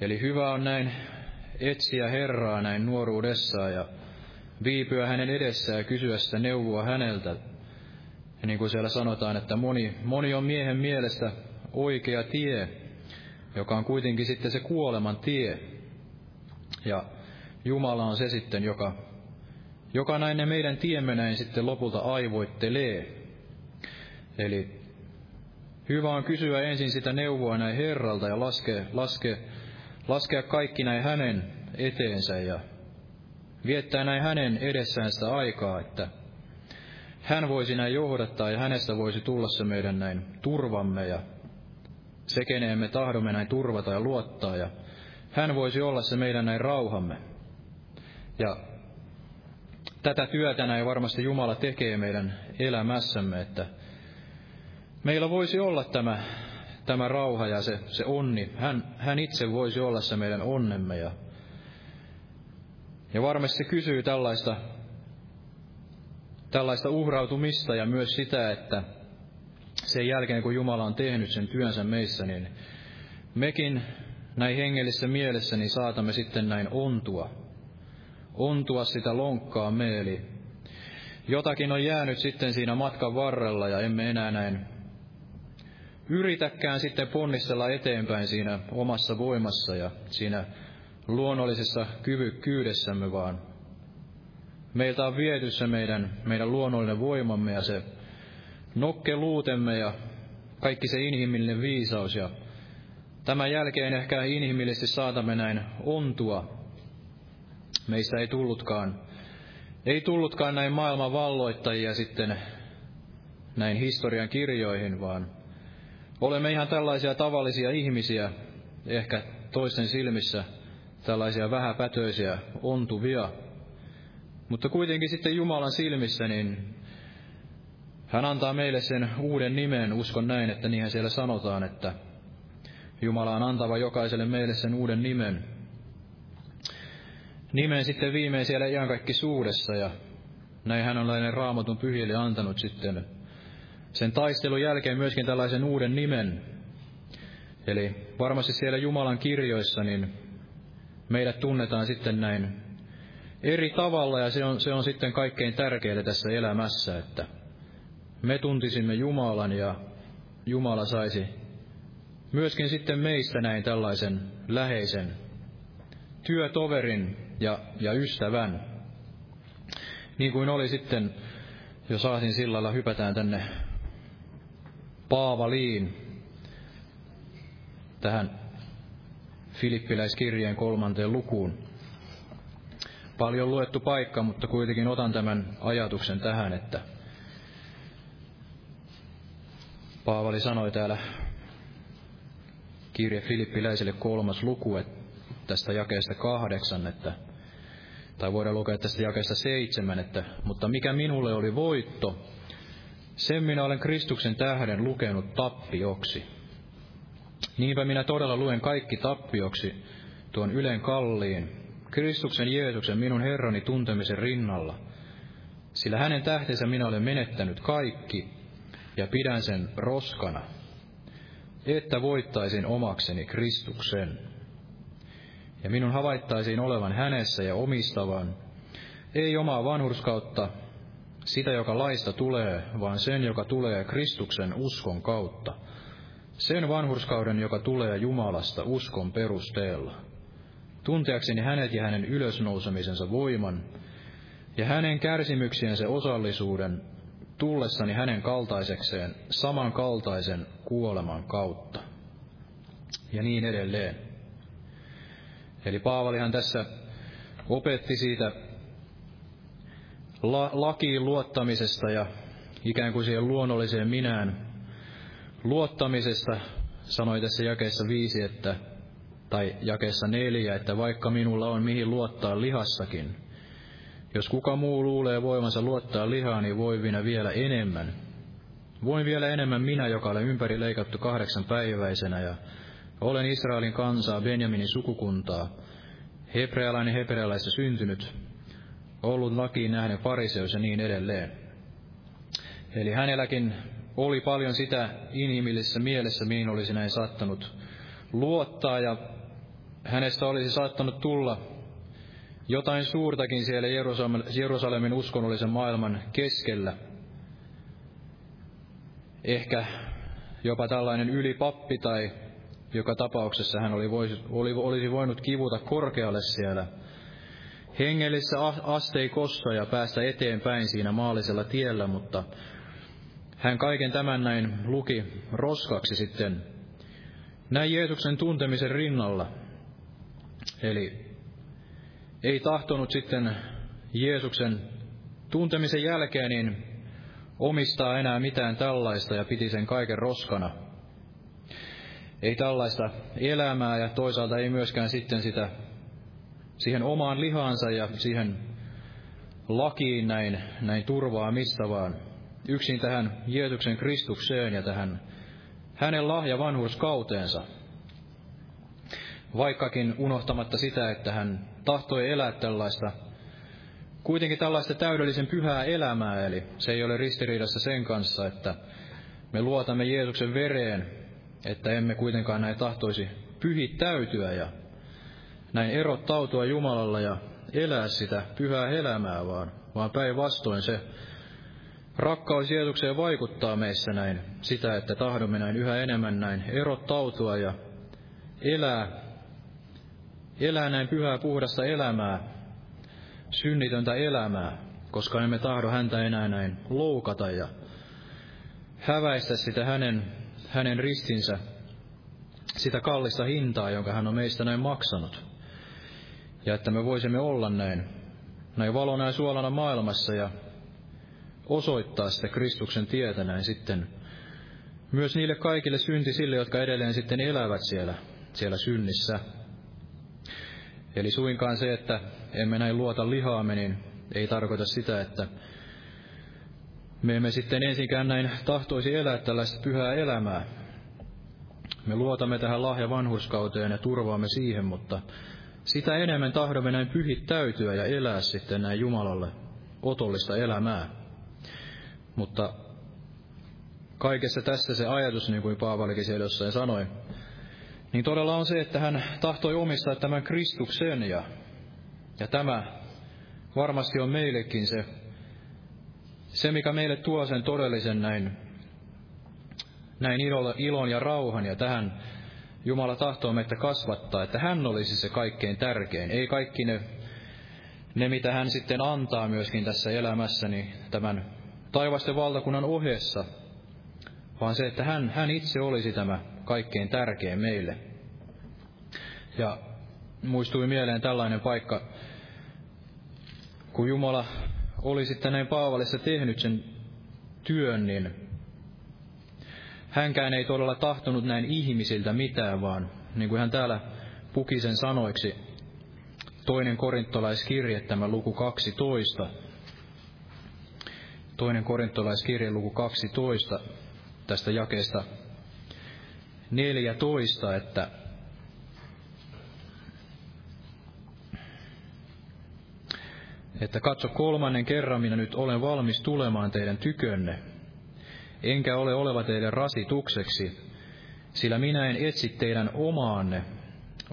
eli hyvä on näin etsiä Herraa näin nuoruudessaan ja viipyä hänen edessään ja kysyä sitä neuvoa häneltä. Ja niin kuin siellä sanotaan, että moni, moni on miehen mielestä oikea tie, joka on kuitenkin sitten se kuoleman tie. Ja Jumala on se sitten, joka, joka näin ne meidän tiemme näin sitten lopulta aivoittelee. Eli hyvä on kysyä ensin sitä neuvoa näin Herralta ja laskea, laskea, laskea kaikki näin hänen eteensä ja viettää näin hänen edessään sitä aikaa, että hän voisi näin johdattaa ja hänestä voisi tulla se meidän näin turvamme ja se, keneen me tahdomme näin turvata ja luottaa ja hän voisi olla se meidän näin rauhamme. Ja tätä työtä näin varmasti Jumala tekee meidän elämässämme, että meillä voisi olla tämä, tämä rauha ja se, se onni. Hän, hän itse voisi olla se meidän onnemme. Ja, ja varmasti se kysyy tällaista, tällaista uhrautumista ja myös sitä, että sen jälkeen kun Jumala on tehnyt sen työnsä meissä, niin mekin näin hengellisessä mielessä niin saatamme sitten näin ontua. Ontua sitä lonkkaa meeli. Jotakin on jäänyt sitten siinä matkan varrella ja emme enää näin yritäkään sitten ponnistella eteenpäin siinä omassa voimassa ja siinä luonnollisessa kyvykkyydessämme, vaan meiltä on viety se meidän, meidän luonnollinen voimamme ja se nokkeluutemme ja kaikki se inhimillinen viisaus ja Tämän jälkeen ehkä inhimillisesti saatamme näin ontua. Meistä ei tullutkaan, ei tullutkaan näin maailman valloittajia sitten näin historian kirjoihin, vaan olemme ihan tällaisia tavallisia ihmisiä, ehkä toisten silmissä tällaisia vähäpätöisiä, ontuvia. Mutta kuitenkin sitten Jumalan silmissä, niin hän antaa meille sen uuden nimen, uskon näin, että niinhän siellä sanotaan, että Jumala on antava jokaiselle meille sen uuden nimen. Nimen sitten viimein siellä suudessa ja näin hän on näiden raamatun pyhille antanut sitten sen taistelun jälkeen myöskin tällaisen uuden nimen. Eli varmasti siellä Jumalan kirjoissa niin meidät tunnetaan sitten näin eri tavalla ja se on, se on sitten kaikkein tärkeintä tässä elämässä, että me tuntisimme Jumalan ja Jumala saisi myöskin sitten meistä näin tällaisen läheisen työtoverin ja, ja ystävän. Niin kuin oli sitten, jos Aasin sillalla hypätään tänne Paavaliin, tähän Filippiläiskirjeen kolmanteen lukuun. Paljon luettu paikka, mutta kuitenkin otan tämän ajatuksen tähän, että Paavali sanoi täällä kirje Filippiläisille kolmas luku että tästä jakeesta kahdeksan, että, tai voidaan lukea tästä jakeesta seitsemän, että mutta mikä minulle oli voitto, sen minä olen Kristuksen tähden lukenut tappioksi. Niinpä minä todella luen kaikki tappioksi tuon ylen kalliin, Kristuksen Jeesuksen minun Herrani tuntemisen rinnalla, sillä hänen tähtensä minä olen menettänyt kaikki ja pidän sen roskana, että voittaisin omakseni Kristuksen. Ja minun havaittaisiin olevan hänessä ja omistavan, ei omaa vanhurskautta, sitä, joka laista tulee, vaan sen, joka tulee Kristuksen uskon kautta. Sen vanhurskauden, joka tulee Jumalasta uskon perusteella. Tunteakseni hänet ja hänen ylösnousemisensa voiman, ja hänen kärsimyksiensä osallisuuden, tullessani hänen kaltaisekseen samankaltaisen kuoleman kautta. Ja niin edelleen. Eli Paavalihan tässä opetti siitä la- lakiin luottamisesta ja ikään kuin siihen luonnolliseen minään luottamisesta, sanoi tässä jakeessa viisi, että, tai jakeessa neljä, että vaikka minulla on mihin luottaa lihassakin, jos kuka muu luulee voimansa luottaa lihaa, niin voi minä vielä enemmän. Voin vielä enemmän minä, joka olen ympäri leikattu kahdeksan päiväisenä ja olen Israelin kansaa, Benjaminin sukukuntaa, hebrealainen hebrealaista syntynyt, ollut lakiin nähden fariseus ja niin edelleen. Eli hänelläkin oli paljon sitä inhimillisessä mielessä, mihin olisi näin saattanut luottaa, ja hänestä olisi saattanut tulla jotain suurtakin siellä Jerusalemin uskonnollisen maailman keskellä. Ehkä jopa tällainen ylipappi tai joka tapauksessa hän oli, oli, olisi voinut kivuta korkealle siellä hengellisessä asteikossa ja päästä eteenpäin siinä maallisella tiellä, mutta hän kaiken tämän näin luki roskaksi sitten näin Jeesuksen tuntemisen rinnalla. Eli ei tahtonut sitten Jeesuksen tuntemisen jälkeen niin omistaa enää mitään tällaista ja piti sen kaiken roskana. Ei tällaista elämää ja toisaalta ei myöskään sitten sitä siihen omaan lihaansa ja siihen lakiin näin, näin turvaamista, vaan yksin tähän Jeesuksen Kristukseen ja tähän hänen lahja vanhurskauteensa. Vaikkakin unohtamatta sitä, että hän tahtoi elää tällaista, kuitenkin tällaista täydellisen pyhää elämää, eli se ei ole ristiriidassa sen kanssa, että me luotamme Jeesuksen vereen, että emme kuitenkaan näin tahtoisi pyhittäytyä ja näin erottautua Jumalalla ja elää sitä pyhää elämää, vaan, vaan päinvastoin se rakkaus Jeesukseen vaikuttaa meissä näin sitä, että tahdomme näin yhä enemmän näin erottautua ja elää, elää näin pyhää puhdasta elämää, synnitöntä elämää, koska emme tahdo häntä enää näin loukata ja häväistä sitä hänen, hänen ristinsä, sitä kallista hintaa, jonka hän on meistä näin maksanut. Ja että me voisimme olla näin, näin valona ja suolana maailmassa ja osoittaa sitä Kristuksen tietä näin sitten myös niille kaikille syntisille, jotka edelleen sitten elävät siellä, siellä synnissä. Eli suinkaan se, että emme näin luota lihaamme, niin ei tarkoita sitä, että me emme sitten ensinkään näin tahtoisi elää tällaista pyhää elämää. Me luotamme tähän lahja vanhurskauteen ja turvaamme siihen, mutta sitä enemmän tahdomme näin pyhittäytyä ja elää sitten näin Jumalalle otollista elämää. Mutta kaikessa tässä se ajatus, niin kuin Paavalikin siellä jossain sanoi, niin todella on se, että hän tahtoi omistaa tämän Kristuksen ja, ja tämä varmasti on meillekin se, se, mikä meille tuo sen todellisen näin, näin ilon ja rauhan ja tähän Jumala tahtoo meitä kasvattaa, että hän olisi se kaikkein tärkein. Ei kaikki ne, ne mitä hän sitten antaa myöskin tässä elämässä, niin tämän taivasten valtakunnan ohessa, vaan se, että hän, hän itse olisi tämä kaikkein tärkein meille. Ja muistui mieleen tällainen paikka, kun Jumala oli sitten näin Paavalissa tehnyt sen työn, niin hänkään ei todella tahtonut näin ihmisiltä mitään, vaan niin kuin hän täällä puki sen sanoiksi, toinen korintolaiskirje, tämä luku 12, toinen korintolaiskirje luku 12, tästä jakeesta 14, että että katso kolmannen kerran minä nyt olen valmis tulemaan teidän tykönne, enkä ole oleva teidän rasitukseksi, sillä minä en etsi teidän omaanne,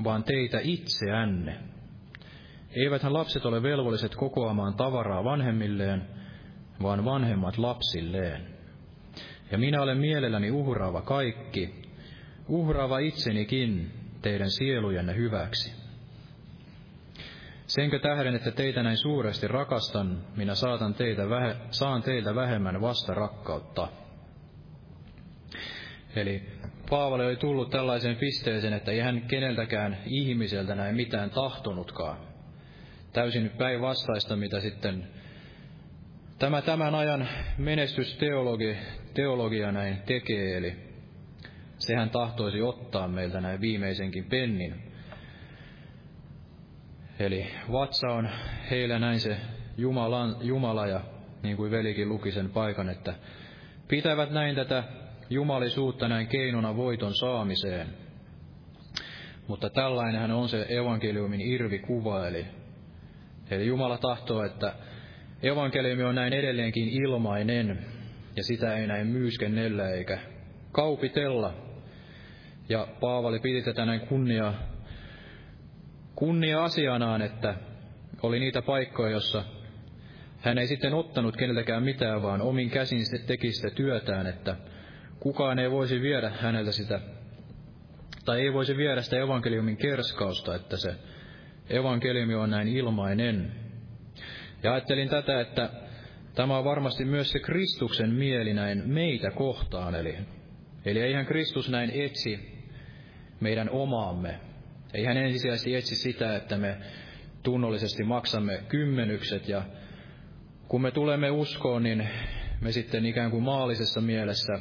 vaan teitä itseänne. Eiväthän lapset ole velvolliset kokoamaan tavaraa vanhemmilleen, vaan vanhemmat lapsilleen. Ja minä olen mielelläni uhraava kaikki, uhraava itsenikin teidän sielujenne hyväksi. Senkö tähden, että teitä näin suuresti rakastan, minä saatan teitä vähe, saan teiltä vähemmän vasta rakkautta. Eli Paavali oli tullut tällaiseen pisteeseen, että ei hän keneltäkään ihmiseltä näin mitään tahtonutkaan. Täysin päinvastaista, mitä sitten tämä tämän ajan menestysteologi teologia näin tekee, eli sehän tahtoisi ottaa meiltä näin viimeisenkin pennin. Eli vatsa on heillä näin se Jumalan, Jumala ja niin kuin velikin luki sen paikan, että pitävät näin tätä jumalisuutta näin keinona voiton saamiseen. Mutta tällainenhän on se evankeliumin irvikuva, eli, eli Jumala tahtoo, että evankeliumi on näin edelleenkin ilmainen, ja sitä ei näin myyskennellä eikä kaupitella. Ja Paavali piti tätä näin kunnia, kunnia asianaan, että oli niitä paikkoja, jossa hän ei sitten ottanut keneltäkään mitään, vaan omin käsin teki sitä työtään, että kukaan ei voisi viedä häneltä sitä, tai ei voisi viedä sitä evankeliumin kerskausta, että se evankeliumi on näin ilmainen. Ja ajattelin tätä, että tämä on varmasti myös se Kristuksen mieli näin meitä kohtaan, eli, eli eihän Kristus näin etsi meidän omaamme. Ei hän ensisijaisesti etsi sitä, että me tunnollisesti maksamme kymmenykset ja kun me tulemme uskoon, niin me sitten ikään kuin maallisessa mielessä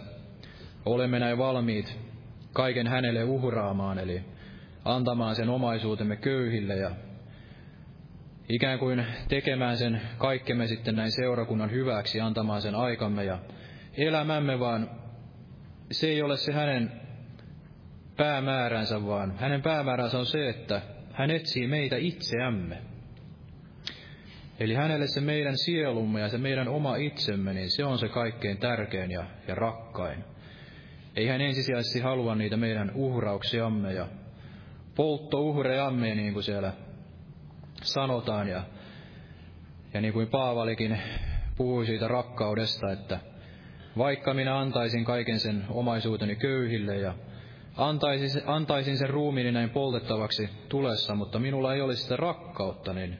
olemme näin valmiit kaiken hänelle uhraamaan, eli antamaan sen omaisuutemme köyhille ja ikään kuin tekemään sen kaikkemme sitten näin seurakunnan hyväksi, antamaan sen aikamme ja elämämme, vaan se ei ole se hänen päämääränsä, vaan hänen päämääränsä on se, että hän etsii meitä itseämme. Eli hänelle se meidän sielumme ja se meidän oma itsemme, niin se on se kaikkein tärkein ja, ja rakkain. Ei hän ensisijaisesti halua niitä meidän uhrauksiamme ja polttouhrejamme, niin kuin siellä sanotaan. Ja, ja niin kuin Paavalikin puhui siitä rakkaudesta, että vaikka minä antaisin kaiken sen omaisuuteni köyhille ja antaisin, antaisin sen ruumiini näin poltettavaksi tulessa, mutta minulla ei olisi sitä rakkautta, niin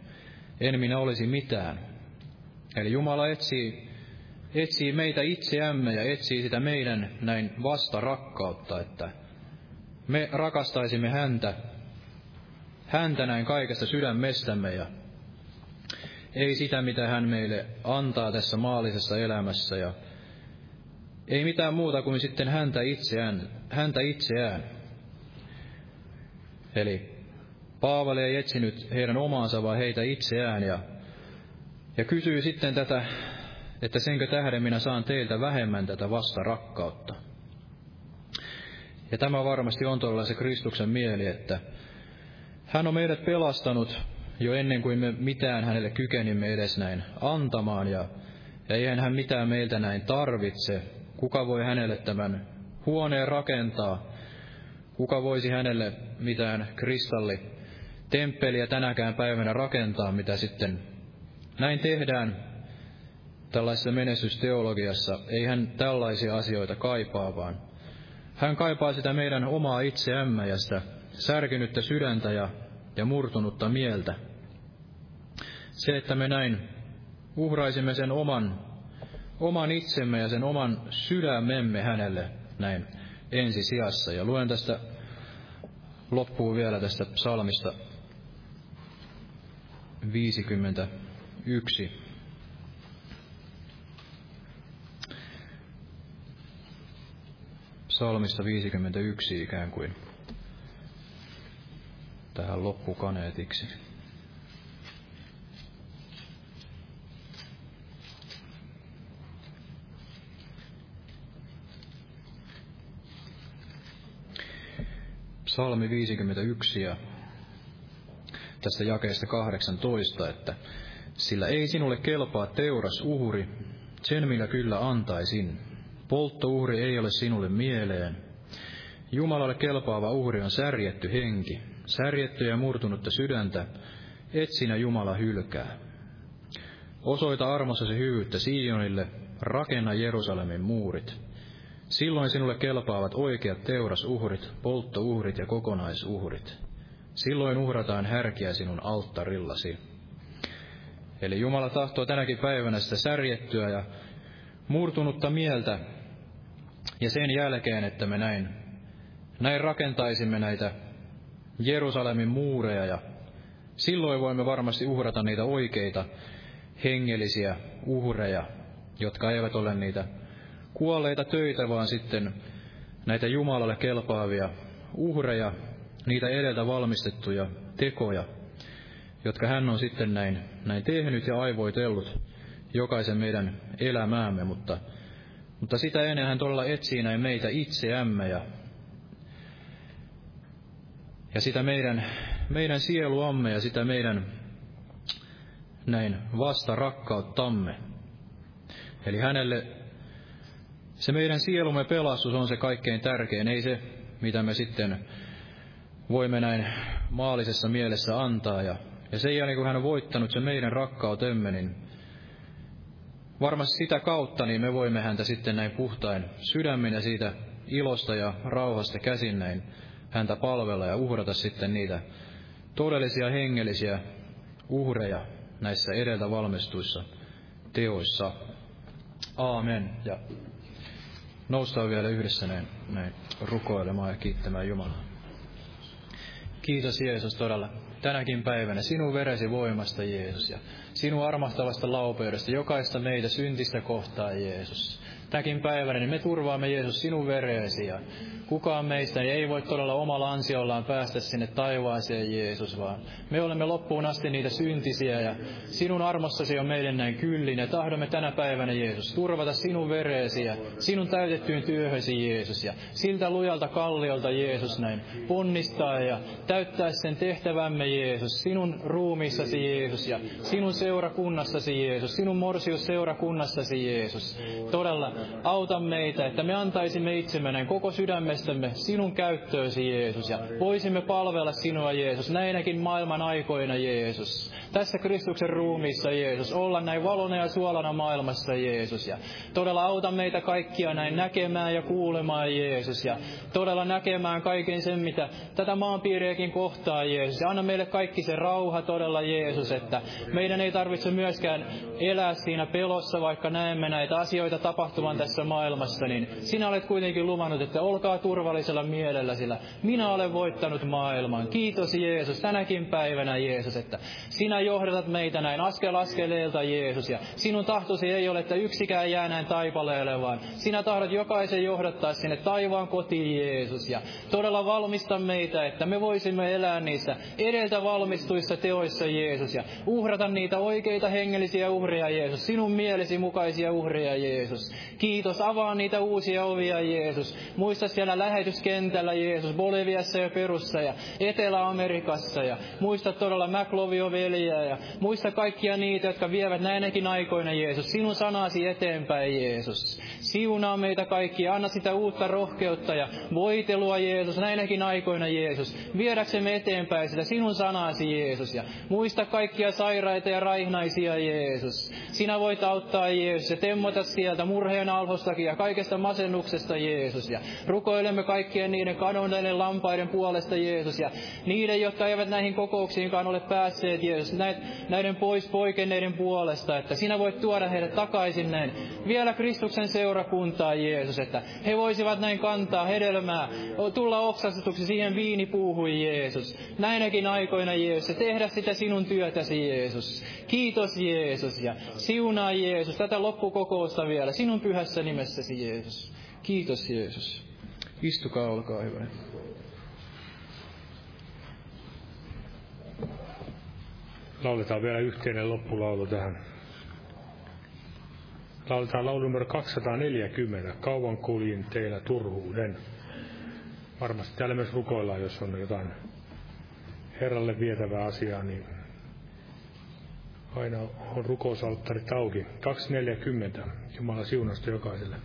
en minä olisi mitään. Eli Jumala etsii etsii meitä itseämme ja etsii sitä meidän näin vasta rakkautta, että me rakastaisimme häntä, häntä näin kaikesta sydämestämme ja ei sitä, mitä hän meille antaa tässä maallisessa elämässä ja ei mitään muuta kuin sitten häntä itseään, häntä itseään. Eli Paavali ei etsinyt heidän omaansa, vaan heitä itseään ja, ja kysyy sitten tätä että senkö tähden minä saan teiltä vähemmän tätä vasta rakkautta. Ja tämä varmasti on todella se Kristuksen mieli, että hän on meidät pelastanut jo ennen kuin me mitään hänelle kykenimme edes näin antamaan, ja, ja eihän hän mitään meiltä näin tarvitse. Kuka voi hänelle tämän huoneen rakentaa? Kuka voisi hänelle mitään kristalli temppeliä tänäkään päivänä rakentaa, mitä sitten näin tehdään tällaisessa menestysteologiassa ei hän tällaisia asioita kaipaa, vaan hän kaipaa sitä meidän omaa itseämme ja sitä särkynyttä sydäntä ja, ja murtunutta mieltä. Se, että me näin uhraisimme sen oman, oman itsemme ja sen oman sydämemme hänelle näin ensisijassa. Ja luen tästä loppuun vielä tästä psalmista 51. Psalmista 51 ikään kuin tähän loppukaneetiksi. Psalmi 51 ja tästä jakeesta 18, että sillä ei sinulle kelpaa teuras uhri, sen minä kyllä antaisin. Polttouhri ei ole sinulle mieleen. Jumalalle kelpaava uhri on särjetty henki, särjetty ja murtunutta sydäntä, et sinä Jumala hylkää. Osoita armossasi hyvyyttä Sionille, rakenna Jerusalemin muurit. Silloin sinulle kelpaavat oikeat teurasuhrit, polttouhrit ja kokonaisuhrit. Silloin uhrataan härkiä sinun alttarillasi. Eli Jumala tahtoo tänäkin päivänä sitä särjettyä ja murtunutta mieltä. Ja sen jälkeen, että me näin, näin rakentaisimme näitä Jerusalemin muureja ja silloin voimme varmasti uhrata niitä oikeita hengellisiä uhreja, jotka eivät ole niitä kuolleita töitä, vaan sitten näitä Jumalalle kelpaavia uhreja, niitä edeltä valmistettuja tekoja, jotka hän on sitten näin, näin tehnyt ja aivoitellut jokaisen meidän elämäämme, mutta, mutta sitä ennen hän todella etsii näin meitä itseämme ja, ja sitä meidän, meidän sieluamme ja sitä meidän näin vasta rakkauttamme. Eli hänelle se meidän sielumme pelastus on se kaikkein tärkein, ei se, mitä me sitten voimme näin maallisessa mielessä antaa. Ja, ja sen jälkeen, kun hän on voittanut sen meidän rakkautemme, niin varmasti sitä kautta niin me voimme häntä sitten näin puhtain sydämin ja siitä ilosta ja rauhasta käsin näin häntä palvella ja uhrata sitten niitä todellisia hengellisiä uhreja näissä edeltä valmistuissa teoissa. Aamen. Ja noustaan vielä yhdessä näin, näin rukoilemaan ja kiittämään Jumalaa. Kiitos Jeesus todella tänäkin päivänä sinun veresi voimasta Jeesus ja sinun armahtavasta laupeudesta jokaista meitä syntistä kohtaa Jeesus. Tänäkin päivänä niin me turvaamme Jeesus sinun vereesi ja kukaan meistä ei voi todella omalla ansiollaan päästä sinne taivaaseen Jeesus, vaan me olemme loppuun asti niitä syntisiä ja sinun armossasi on meidän näin kyllin. Ja tahdomme tänä päivänä Jeesus turvata sinun vereesi ja sinun täytettyyn työhösi Jeesus. Ja siltä lujalta kalliolta Jeesus näin ponnistaa ja täyttää sen tehtävämme Jeesus, sinun ruumiissasi Jeesus ja sinun seurakunnassasi Jeesus, sinun morsius seurakunnassasi Jeesus. Todella auta meitä, että me antaisimme itsemme näin koko sydämestämme sinun käyttöösi Jeesus ja voisimme palvella sinua Jeesus näinäkin maailman aikoina Jeesus. Tässä Kristuksen ruumiissa Jeesus, olla näin valona ja suolana maailmassa Jeesus ja todella auta meitä kaikkia näin näkemään ja kuulemaan Jeesus ja todella näkemään kaiken sen, mitä tätä maanpiiriäkin kohtaa Jeesus. Ja anna meille kaikki se rauha todella Jeesus, että meidän ei tarvitse myöskään elää siinä pelossa, vaikka näemme näitä asioita tapahtuvan tässä maailmassa, niin sinä olet kuitenkin luvannut, että olkaa turvallisella mielellä, sillä minä olen voittanut maailman. Kiitos Jeesus, tänäkin päivänä Jeesus, että sinä johdatat meitä näin askel askeleelta Jeesus, ja sinun tahtosi ei ole, että yksikään jää näin taipaleelle, vaan sinä tahdot jokaisen johdattaa sinne taivaan kotiin Jeesus, ja todella valmista meitä, että me voisimme elää niissä edeltä valmistuissa teoissa Jeesus, ja uhrata niitä oikeita hengellisiä uhreja Jeesus, sinun mielesi mukaisia uhreja Jeesus. Kiitos, avaa niitä uusia ovia Jeesus. Muista siellä lähetyskentällä Jeesus, Boliviassa ja Perussa ja Etelä-Amerikassa ja muista todella McLovio veliä ja muista kaikkia niitä, jotka vievät näinäkin aikoina Jeesus, sinun sanasi eteenpäin Jeesus. Siunaa meitä kaikkia, anna sitä uutta rohkeutta ja voitelua Jeesus näinäkin aikoina Jeesus. Viedäksemme eteenpäin sitä sinun sanasi Jeesus ja muista kaikkia sairaita ja raihnaisia Jeesus. Sinä voit auttaa Jeesus ja temmota sieltä murheen alhostakin ja kaikesta masennuksesta, Jeesus. Ja rukoilemme kaikkien niiden kadonneiden lampaiden puolesta, Jeesus. Ja niiden, jotka eivät näihin kokouksiinkaan ole päässeet, Jeesus. Näiden pois poikenneiden puolesta, että sinä voit tuoda heidät takaisin näin vielä Kristuksen seurakuntaa, Jeesus. Että he voisivat näin kantaa hedelmää, tulla oksastetuksi siihen viinipuuhun, Jeesus. Näinäkin aikoina, Jeesus, ja tehdä sitä sinun työtäsi, Jeesus. Kiitos, Jeesus, ja siunaa, Jeesus, tätä loppukokousta vielä sinun pyhässä nimessäsi, Jeesus. Kiitos, Jeesus. Istukaa, olkaa hyvä. Lauletaan vielä yhteinen loppulaulu tähän. Lauletaan laulu numero 240. Kauan kuljin teillä turhuuden. Varmasti täällä myös rukoillaan, jos on jotain Herralle vietävää asiaa, niin aina on rukousalttarit auki. 240. Jumala siunasta jokaiselle.